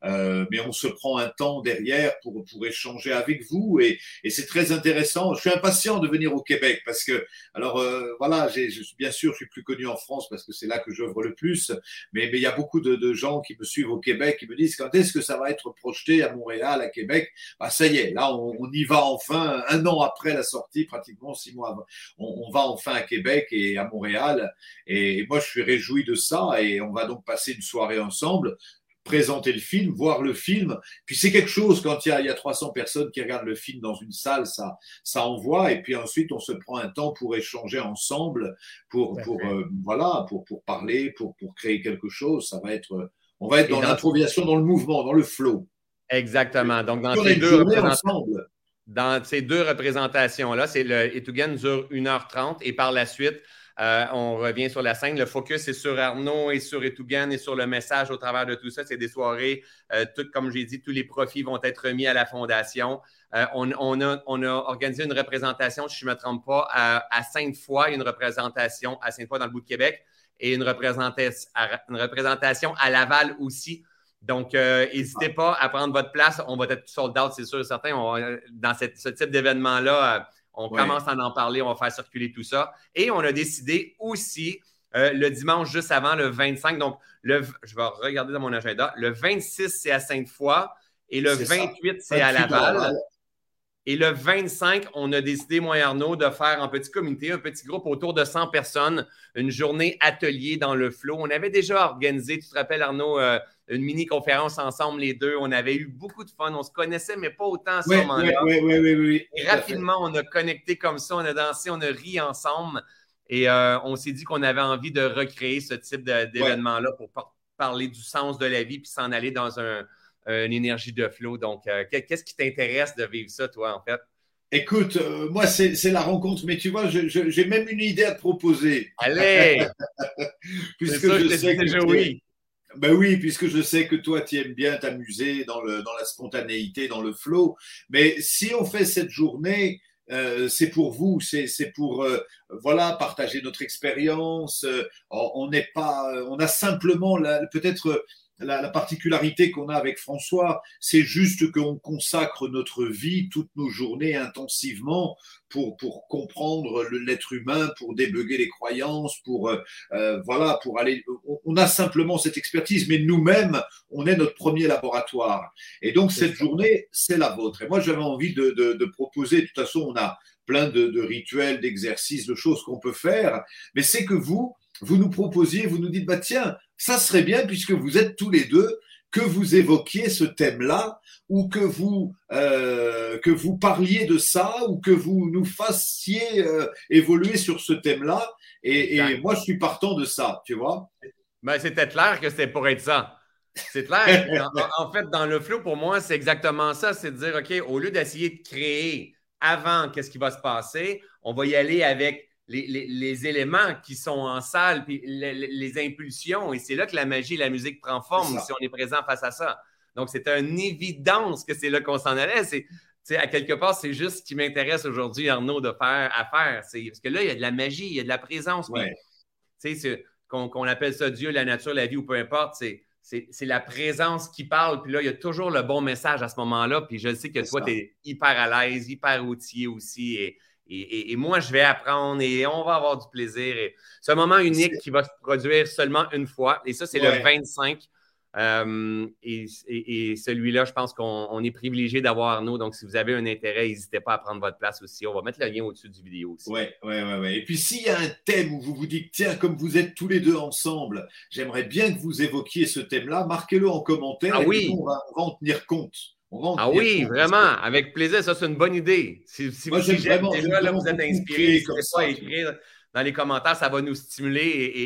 euh, mais on se prend un temps derrière pour pour échanger avec vous et, et c'est très intéressant Je suis impatient de venir au Québec parce que, alors euh, voilà, bien sûr, je suis plus connu en France parce que c'est là que j'œuvre le plus, mais, il y a beaucoup de, gens qui me suivent au Québec qui me disent quand est-ce que ça va être projeté à Montréal, à Québec? Bah, Ça y est, là, on, y va enfin, un an après la sortie, pratiquement six mois avant. On, on va enfin à Québec et à Montréal. Et, et moi, je suis réjoui de ça et on va donc passer une soirée ensemble présenter le film, voir le film. Puis c'est quelque chose, quand il y, a, il y, a, 300 personnes qui regardent le film dans une salle, ça, ça envoie. Et puis ensuite, on se prend un temps pour échanger ensemble, pour, pour, euh, voilà, pour, pour parler, pour, pour créer quelque chose. Ça va être, on va être dans, l'improvisation, dans le mouvement, dans le flow. Exactement. Donc, dans ces, deux dans ces deux représentations-là, c'est le dure 1h30 et par la suite, euh, on revient sur la scène. Le focus est sur Arnaud et sur Etougan et sur le message au travers de tout ça. C'est des soirées, euh, tout, comme j'ai dit, tous les profits vont être remis à la Fondation. Euh, on, a, organisé une représentation, si je ne me trompe pas, à, Sainte-Foy, une représentation à Sainte-Foy dans le bout de Québec et une, représentation à Laval aussi. Donc, n'hésitez pas à prendre votre place. On va être sold out, c'est sûr et certain. dans ce type d'événement-là, on commence à en parler, on va faire circuler tout ça. Et on a décidé aussi euh, le dimanche juste avant, le 25, donc le, je vais regarder dans mon agenda, le 26, c'est à Sainte-Foy et le 28, c'est à Laval. Et le 25, on a décidé, moi et Arnaud, de faire un petit comité, un petit groupe autour de 100 personnes, une journée atelier dans le flow. On avait déjà organisé, tu te rappelles, Arnaud, euh, une mini-conférence ensemble, les deux. On avait eu beaucoup de fun. On se connaissait, mais pas autant à ce moment-là. Oui, oui, oui, oui, Et rapidement, on a connecté comme ça, on a dansé, on a ri ensemble. Et euh, on s'est dit qu'on avait envie de recréer ce type d'événement-là pour parler du sens de la vie puis s'en aller dans un, une énergie de flow. Donc, euh, qu'est-ce qui t'intéresse de vivre ça, toi, en fait? Écoute, euh, moi, c'est la rencontre, mais tu vois, j'ai même une idée à te proposer. Allez! puisque je, sais que oui. Ben oui, puisque je sais que toi, tu aimes bien t'amuser dans, dans la spontanéité, dans le flow. Mais si on fait cette journée, euh, c'est pour vous, c'est pour voilà partager notre expérience. on n'est pas, on a simplement peut-être la, particularité qu'on a avec François, c'est juste qu'on consacre notre vie, toutes nos journées intensivement pour, pour comprendre l'être humain, pour débugger les croyances, pour euh, euh, voilà, pour aller. On, a simplement cette expertise, mais nous-mêmes, on est notre premier laboratoire. Et donc cette journée, c'est la vôtre. Et moi, j'avais envie de, de, proposer. De toute façon, on a plein de, de rituels, d'exercices, de choses qu'on peut faire, mais c'est que vous, vous nous proposiez, vous nous dites, bah tiens, ça serait bien, puisque vous êtes tous les deux, que vous évoquiez ce thème-là, ou que vous, euh, que vous parliez de ça, ou que vous nous fassiez euh, évoluer sur ce thème-là. Et, moi, je suis partant de ça, tu vois. Ben, c'était clair que c'était pour être ça. C'est clair. en, fait, dans le flow, pour moi, c'est exactement ça. C'est de dire, OK, au lieu d'essayer de créer avant qu'est-ce qui va se passer, on va y aller avec les, éléments qui sont en salle, puis les, impulsions. Et c'est là que la magie et la musique prend forme si on est présent face à ça. Donc, c'est une évidence que c'est là qu'on s'en allait. C'est, à quelque part, c'est juste ce qui m'intéresse aujourd'hui, Arnaud, de faire à faire. C'est, parce que là, il y a de la magie, il y a de la présence. qu'on, appelle ça Dieu, la nature, la vie ou peu importe, c'est, c'est, la présence qui parle. Puis là, il y a toujours le bon message à ce moment-là. Puis je sais que toi, tu es hyper à l'aise, hyper outillé aussi. Et, et, moi, je vais apprendre et on va avoir du plaisir. C'est un moment unique qui va se produire seulement une fois. Et ça, c'est le 25. Euh, et, celui-là, je pense qu'on est privilégié d'avoir Arnaud. Donc, si vous avez un intérêt, n'hésitez pas à prendre votre place aussi. On va mettre le lien au-dessus du vidéo aussi. Oui, oui, oui. Et puis, s'il y a un thème où vous vous dites, tiens, comme vous êtes tous les deux ensemble, j'aimerais bien que vous évoquiez ce thème-là, marquez-le en commentaire. Ah oui. on va en tenir compte ah oui, vraiment, avec plaisir. Ça, c'est une bonne idée. Si, vous, déjà, là, vous êtes inspiré, pas à écrire dans les commentaires, ça va nous stimuler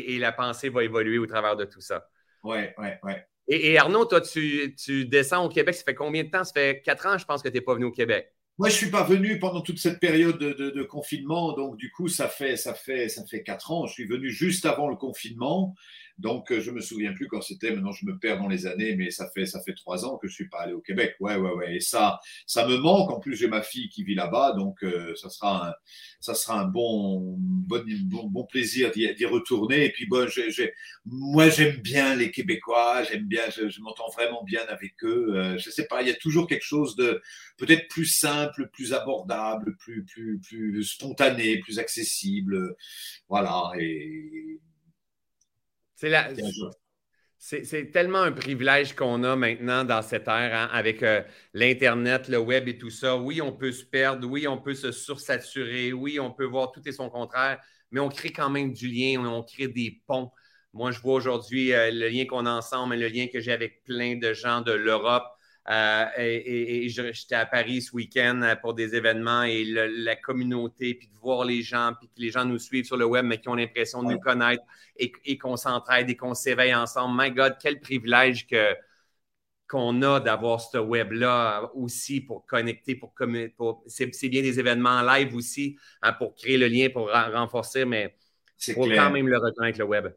et, la pensée va évoluer au travers de tout ça. Oui, oui, oui. Et, Arnaud, toi, tu, descends au Québec, ça fait combien de temps? Ça fait quatre ans, je pense, que tu n'es pas venu au Québec. Moi, je ne suis pas venu pendant toute cette période de, confinement, donc du coup, ça fait, ça, fait, ça fait quatre ans. Je suis venu juste avant le confinement. Donc, euh, je me souviens plus quand c'était. Maintenant, je me perds dans les années, mais ça fait ça fait trois ans que je suis pas allé au Québec. Ouais, ouais, ouais. Et ça, ça me manque. En plus, j'ai ma fille qui vit là-bas, donc euh, ça sera un, ça sera un bon, bon, bon, plaisir d'y retourner. Et puis, bon, j'ai, moi, j'aime bien les Québécois. J'aime bien, je, m'entends vraiment bien avec eux. Euh, je sais pas, il y a toujours quelque chose de peut-être plus simple, plus abordable, plus, plus, plus spontané, plus accessible. Voilà. Et c'est tellement un privilège qu'on a maintenant dans cette ère hein, avec euh, l'Internet, le web et tout ça. Oui, on peut se perdre, oui, on peut se sursaturer, oui, on peut voir tout et son contraire, mais on crée quand même du lien, on, crée des ponts. Moi, je vois aujourd'hui euh, le lien qu'on a ensemble, le lien que j'ai avec plein de gens de l'Europe, euh, et, j'étais à Paris ce week-end euh, pour des événements et la communauté, puis de voir les gens, puis que les gens nous suivent sur le web, mais qui ont l'impression de nous connaître et, qu'on s'entraide et qu'on s'éveille ensemble. My God, quel privilège que qu'on a d'avoir ce web-là aussi pour connecter, pour, pour c'est bien des événements live aussi, hein, pour créer le lien, pour renforcer, mais il faut quand même le reconnaître, le web.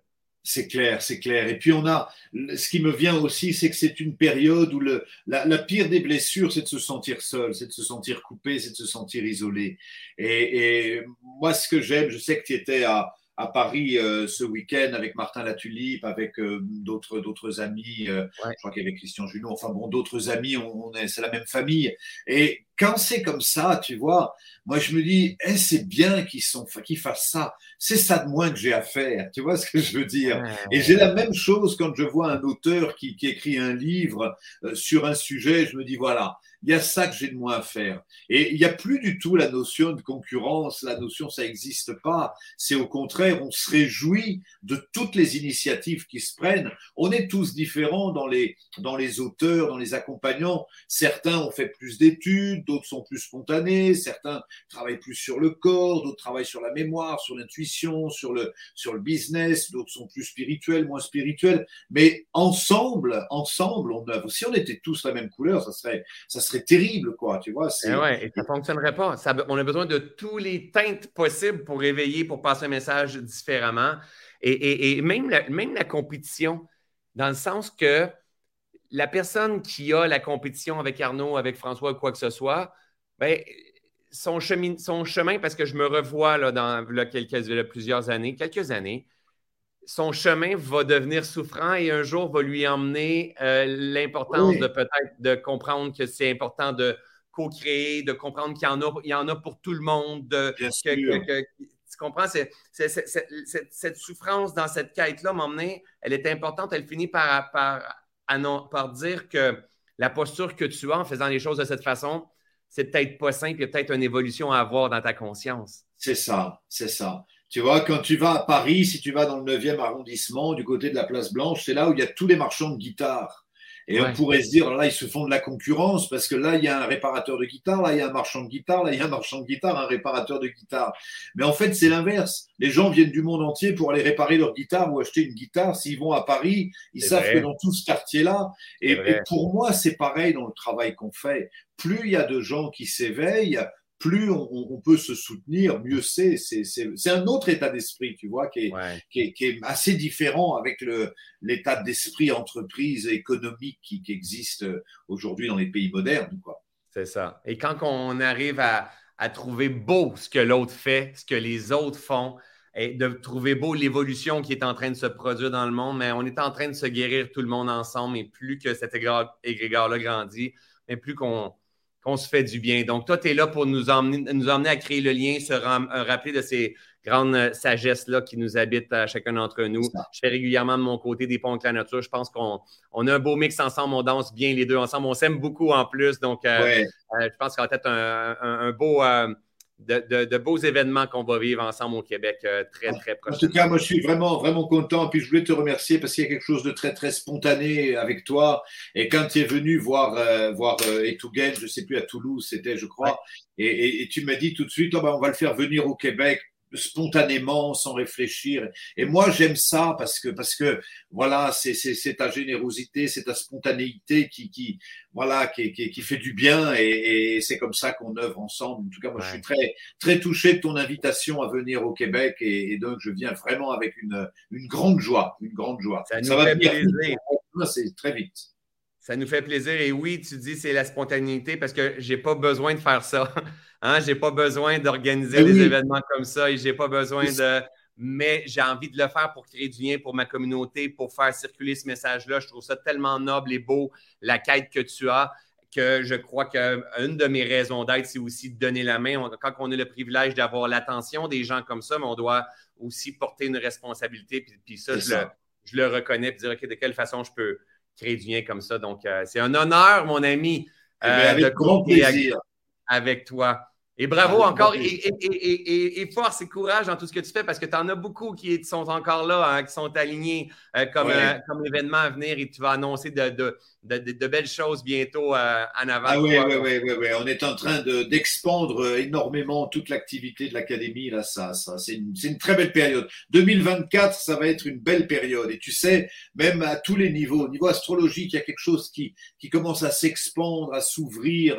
C'est clair, c'est clair. Et puis on a, ce qui me vient aussi, c'est que c'est une période où le, la, pire des blessures, c'est de se sentir seul, c'est de se sentir coupé, c'est de se sentir isolé. Et, moi, ce que j'aime, je sais que tu étais à, à Paris euh, ce week-end avec Martin Latulipe, avec euh, d'autres d'autres amis. Euh, je crois qu'il y avait Christian Junot. Enfin bon, d'autres amis. On, est, c'est la même famille. Et quand c'est comme ça, tu vois, moi je me dis, eh, c'est bien qu'ils sont, qu'ils fassent ça. C'est ça de moins que j'ai à faire. Tu vois ce que je veux dire Et j'ai la même chose quand je vois un auteur qui, qui écrit un livre euh, sur un sujet. Je me dis voilà, il y a ça que j'ai de moins à faire. Et il n'y a plus du tout la notion de concurrence, la notion ça n'existe pas. C'est au contraire, on se réjouit de toutes les initiatives qui se prennent. On est tous différents dans les, dans les auteurs, dans les accompagnants. Certains ont fait plus d'études, d'autres sont plus spontanés, certains travaillent plus sur le corps, d'autres travaillent sur la mémoire, sur l'intuition, sur le, sur le business, d'autres sont plus spirituels, moins spirituels. Mais ensemble, ensemble, on œuvre. Si on était tous la même couleur, ça serait, ça serait terrible, quoi, tu vois. Eh ouais, et ça ne fonctionnerait pas. on a besoin de tous les teintes possibles pour réveiller, pour passer un message différemment. Et, même, la, même la compétition, dans le sens que la personne qui a la compétition avec Arnaud, avec François ou quoi que ce soit, ben, son, chemin, son chemin, parce que je me revois là, dans quelques, plusieurs années, quelques années, son chemin va devenir souffrant et un jour va lui emmener euh, l'importance de peut-être de comprendre que c'est important de co-créer, de comprendre qu'il y en a, il y en a pour tout le monde. De, tu comprends? cette souffrance dans cette quête-là m'emmener, elle est importante, elle finit par, par, par dire que la posture que tu as en faisant les choses de cette façon, c'est peut-être pas simple, il y a peut-être une évolution à avoir dans ta conscience. C'est ça, c'est ça. Tu vois, quand tu vas à Paris, si tu vas dans le 9e arrondissement, du côté de la Place Blanche, c'est là où il y a tous les marchands de guitare. Et on pourrait se dire, là, ils se font de la concurrence parce que là, il y a un réparateur de guitare, là, il y a un marchand de guitare, là, il y a un marchand de guitare, un réparateur de guitare. Mais en fait, c'est l'inverse. Les gens viennent du monde entier pour aller réparer leur guitare ou acheter une guitare. S'ils vont à Paris, ils savent que dans tout ce quartier-là. et pour moi, c'est pareil dans le travail qu'on fait. Plus il y a de gens qui s'éveillent, plus on, peut se soutenir, mieux c'est. C'est un autre état d'esprit, tu vois, qui est, assez différent avec l'état d'esprit entreprise économique qui, existe aujourd'hui dans les pays modernes. C'est ça. Et quand on arrive à, trouver beau ce que l'autre fait, ce que les autres font, et de trouver beau l'évolution qui est en train de se produire dans le monde, mais on est en train de se guérir tout le monde ensemble, et plus que cet égrégore-là grandit, mais plus qu'on qu'on se fait du bien. Donc, toi, tu es là pour nous emmener, nous emmener à créer le lien, se euh, rappeler de ces grandes euh, sagesses-là qui nous habitent à chacun d'entre nous. Je fais régulièrement de mon côté des ponts avec la nature. Je pense qu'on on a un beau mix ensemble, on danse bien les deux ensemble. On s'aime beaucoup en plus. Donc, euh, je pense qu'il y aura peut-être un, beau de, beaux événements qu'on va vivre ensemble au Québec euh, très, très prochainement. En tout cas, moi, je suis vraiment, vraiment content. Puis je voulais te remercier parce qu'il y a quelque chose de très, très spontané avec toi. Et quand tu es venu voir, euh, voir euh, Etougen, je ne sais plus, à Toulouse, c'était, je crois, et, tu m'as dit tout de suite, oh, ben, on va le faire venir au Québec spontanément, sans réfléchir. Et moi, j'aime ça parce que, parce que voilà, c'est ta générosité, c'est ta spontanéité qui, qui voilà, qui, qui, qui, fait du bien et, c'est comme ça qu'on œuvre ensemble. En tout cas, moi, je suis très, très touché de ton invitation à venir au Québec et, donc je viens vraiment avec une, une grande joie, une grande joie. Ça, ça va bien. C'est très vite. Ça nous fait plaisir. Et oui, tu dis c'est la spontanéité parce que j'ai pas besoin de faire ça. Hein? Je n'ai pas besoin d'organiser ben des événements comme ça et je n'ai pas besoin de. Mais j'ai envie de le faire pour créer du lien pour ma communauté, pour faire circuler ce message-là. Je trouve ça tellement noble et beau, la quête que tu as, que je crois qu'une de mes raisons d'être, c'est aussi de donner la main. quand on a le privilège d'avoir l'attention des gens comme ça, mais on doit aussi porter une responsabilité. Puis, ça, je, Le, reconnais, puis dire, OK, de quelle façon je peux créer du lien comme ça. Donc, euh, c'est un honneur, mon ami, eh euh, de grand plaisir. avec toi. Et bravo encore, et, force et courage dans tout ce que tu fais parce que tu en as beaucoup qui sont encore là, hein, qui sont alignés euh, comme, comme événement à venir et tu vas annoncer de, de, belles choses bientôt euh, en avant. Ah oui, oui, oui, oui, on est en train d'expandre énormément toute l'activité de l'Académie. Là, ça, ça c'est une, une, très belle période. 2024, ça va être une belle période. Et tu sais, même à tous les niveaux, au niveau astrologique, il y a quelque chose qui, qui commence à s'expandre, à s'ouvrir.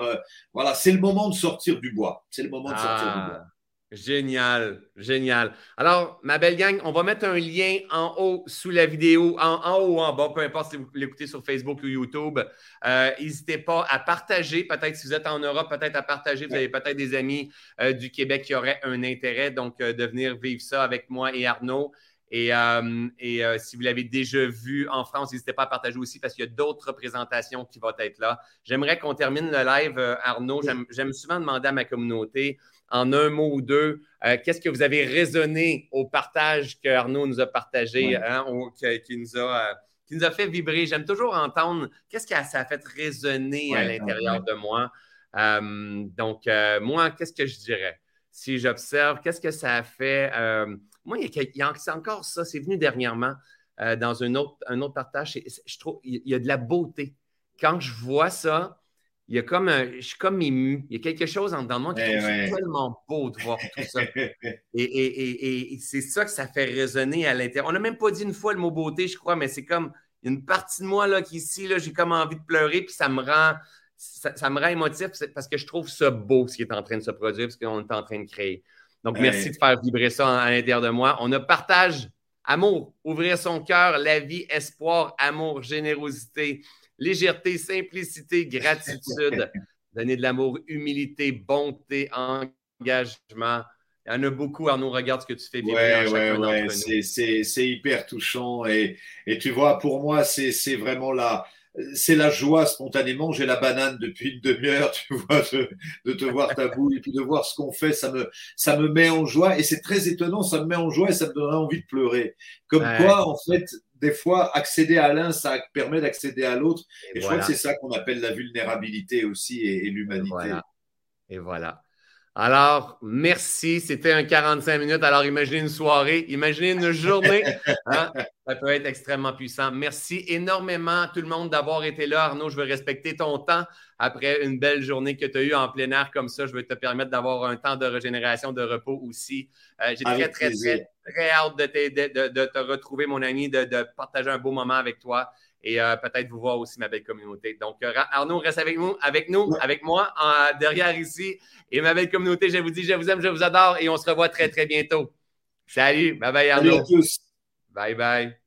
voilà, c'est le moment de sortir du bois. C'est le moment de sortir du bois. Génial, génial. Alors, ma belle gang, on va mettre un lien en haut sous la vidéo, en, haut ou en bas, peu importe si vous l'écoutez sur Facebook ou YouTube. Euh, n'hésitez pas à partager, peut-être si vous êtes en Europe, peut-être à partager. Vous avez peut-être des amis euh, du Québec qui auraient un intérêt, donc euh, de venir vivre ça avec moi et Arnaud. Et, euh, si vous l'avez déjà vu en France, n'hésitez pas à partager aussi parce qu'il y a d'autres représentations qui vont être là. J'aimerais qu'on termine le live, Arnaud. J'aime souvent demander à ma communauté, en un mot ou deux, qu'est-ce que vous avez raisonné au partage que Arnaud nous a partagé, hein, qui, nous a, qui nous a fait vibrer? J'aime toujours entendre qu'est-ce que ça a fait résonner à l'intérieur de moi. donc, moi, qu'est-ce que je dirais? Si j'observe, qu'est-ce que ça a fait? Moi, il y, a, encore ça, c'est venu dernièrement euh, dans un autre, un autre partage. Je trouve il y a de la beauté. Quand je vois ça, il y a comme je suis comme ému. Il y a quelque chose en dedans de moi qui est tellement beau de voir tout ça. et, c'est ça que ça fait résonner à l'intérieur. On n'a même pas dit une fois le mot beauté, je crois, mais c'est comme une partie de moi là, qui ici, là, j'ai comme envie de pleurer, puis ça me rend. Ça, me rend émotif parce que je trouve ça beau ce qui est en train de se produire, ce qu'on est en train de créer. Donc, merci de faire vibrer ça à l'intérieur de moi. On a partage, amour, ouvrir son cœur, la vie, espoir, amour, générosité, légèreté, simplicité, gratitude, donner de l'amour, humilité, bonté, engagement. Il y en a beaucoup, Arnaud, regarde ce que tu fais vibrer. Oui, oui, oui, c'est hyper touchant. Et, et, tu vois, pour moi, c'est vraiment la, c'est la joie spontanément. J'ai la banane depuis une demi-heure, tu vois, de, te voir ta et puis de voir ce qu'on fait, ça me, ça me met en joie. Et c'est très étonnant, ça me met en joie et ça me donne envie de pleurer. Comme quoi, en fait, des fois, accéder à l'un, ça permet d'accéder à l'autre. Et, je crois que c'est ça qu'on appelle la vulnérabilité aussi et, l'humanité. Et voilà. Alors, merci. C'était un 45 minutes. Alors, imaginez une soirée, imaginez une journée. Hein? Ça peut être extrêmement puissant. Merci énormément, tout le monde, d'avoir été là. Arnaud, je veux respecter ton temps. Après une belle journée que tu as eue en plein air comme ça, je veux te permettre d'avoir un temps de régénération, de repos aussi. Euh, j'ai très, très, très, très, hâte de, de, te retrouver, mon ami, de, partager un beau moment avec toi et euh, peut-être vous voir aussi, ma belle communauté. Donc, euh, Arnaud, reste avec nous, avec nous, avec moi, derrière ici. Et ma belle communauté, je vous dis, je vous aime, je vous adore et on se revoit très, très bientôt. Salut, bye bye Arnaud. Salut à tous. Bye bye.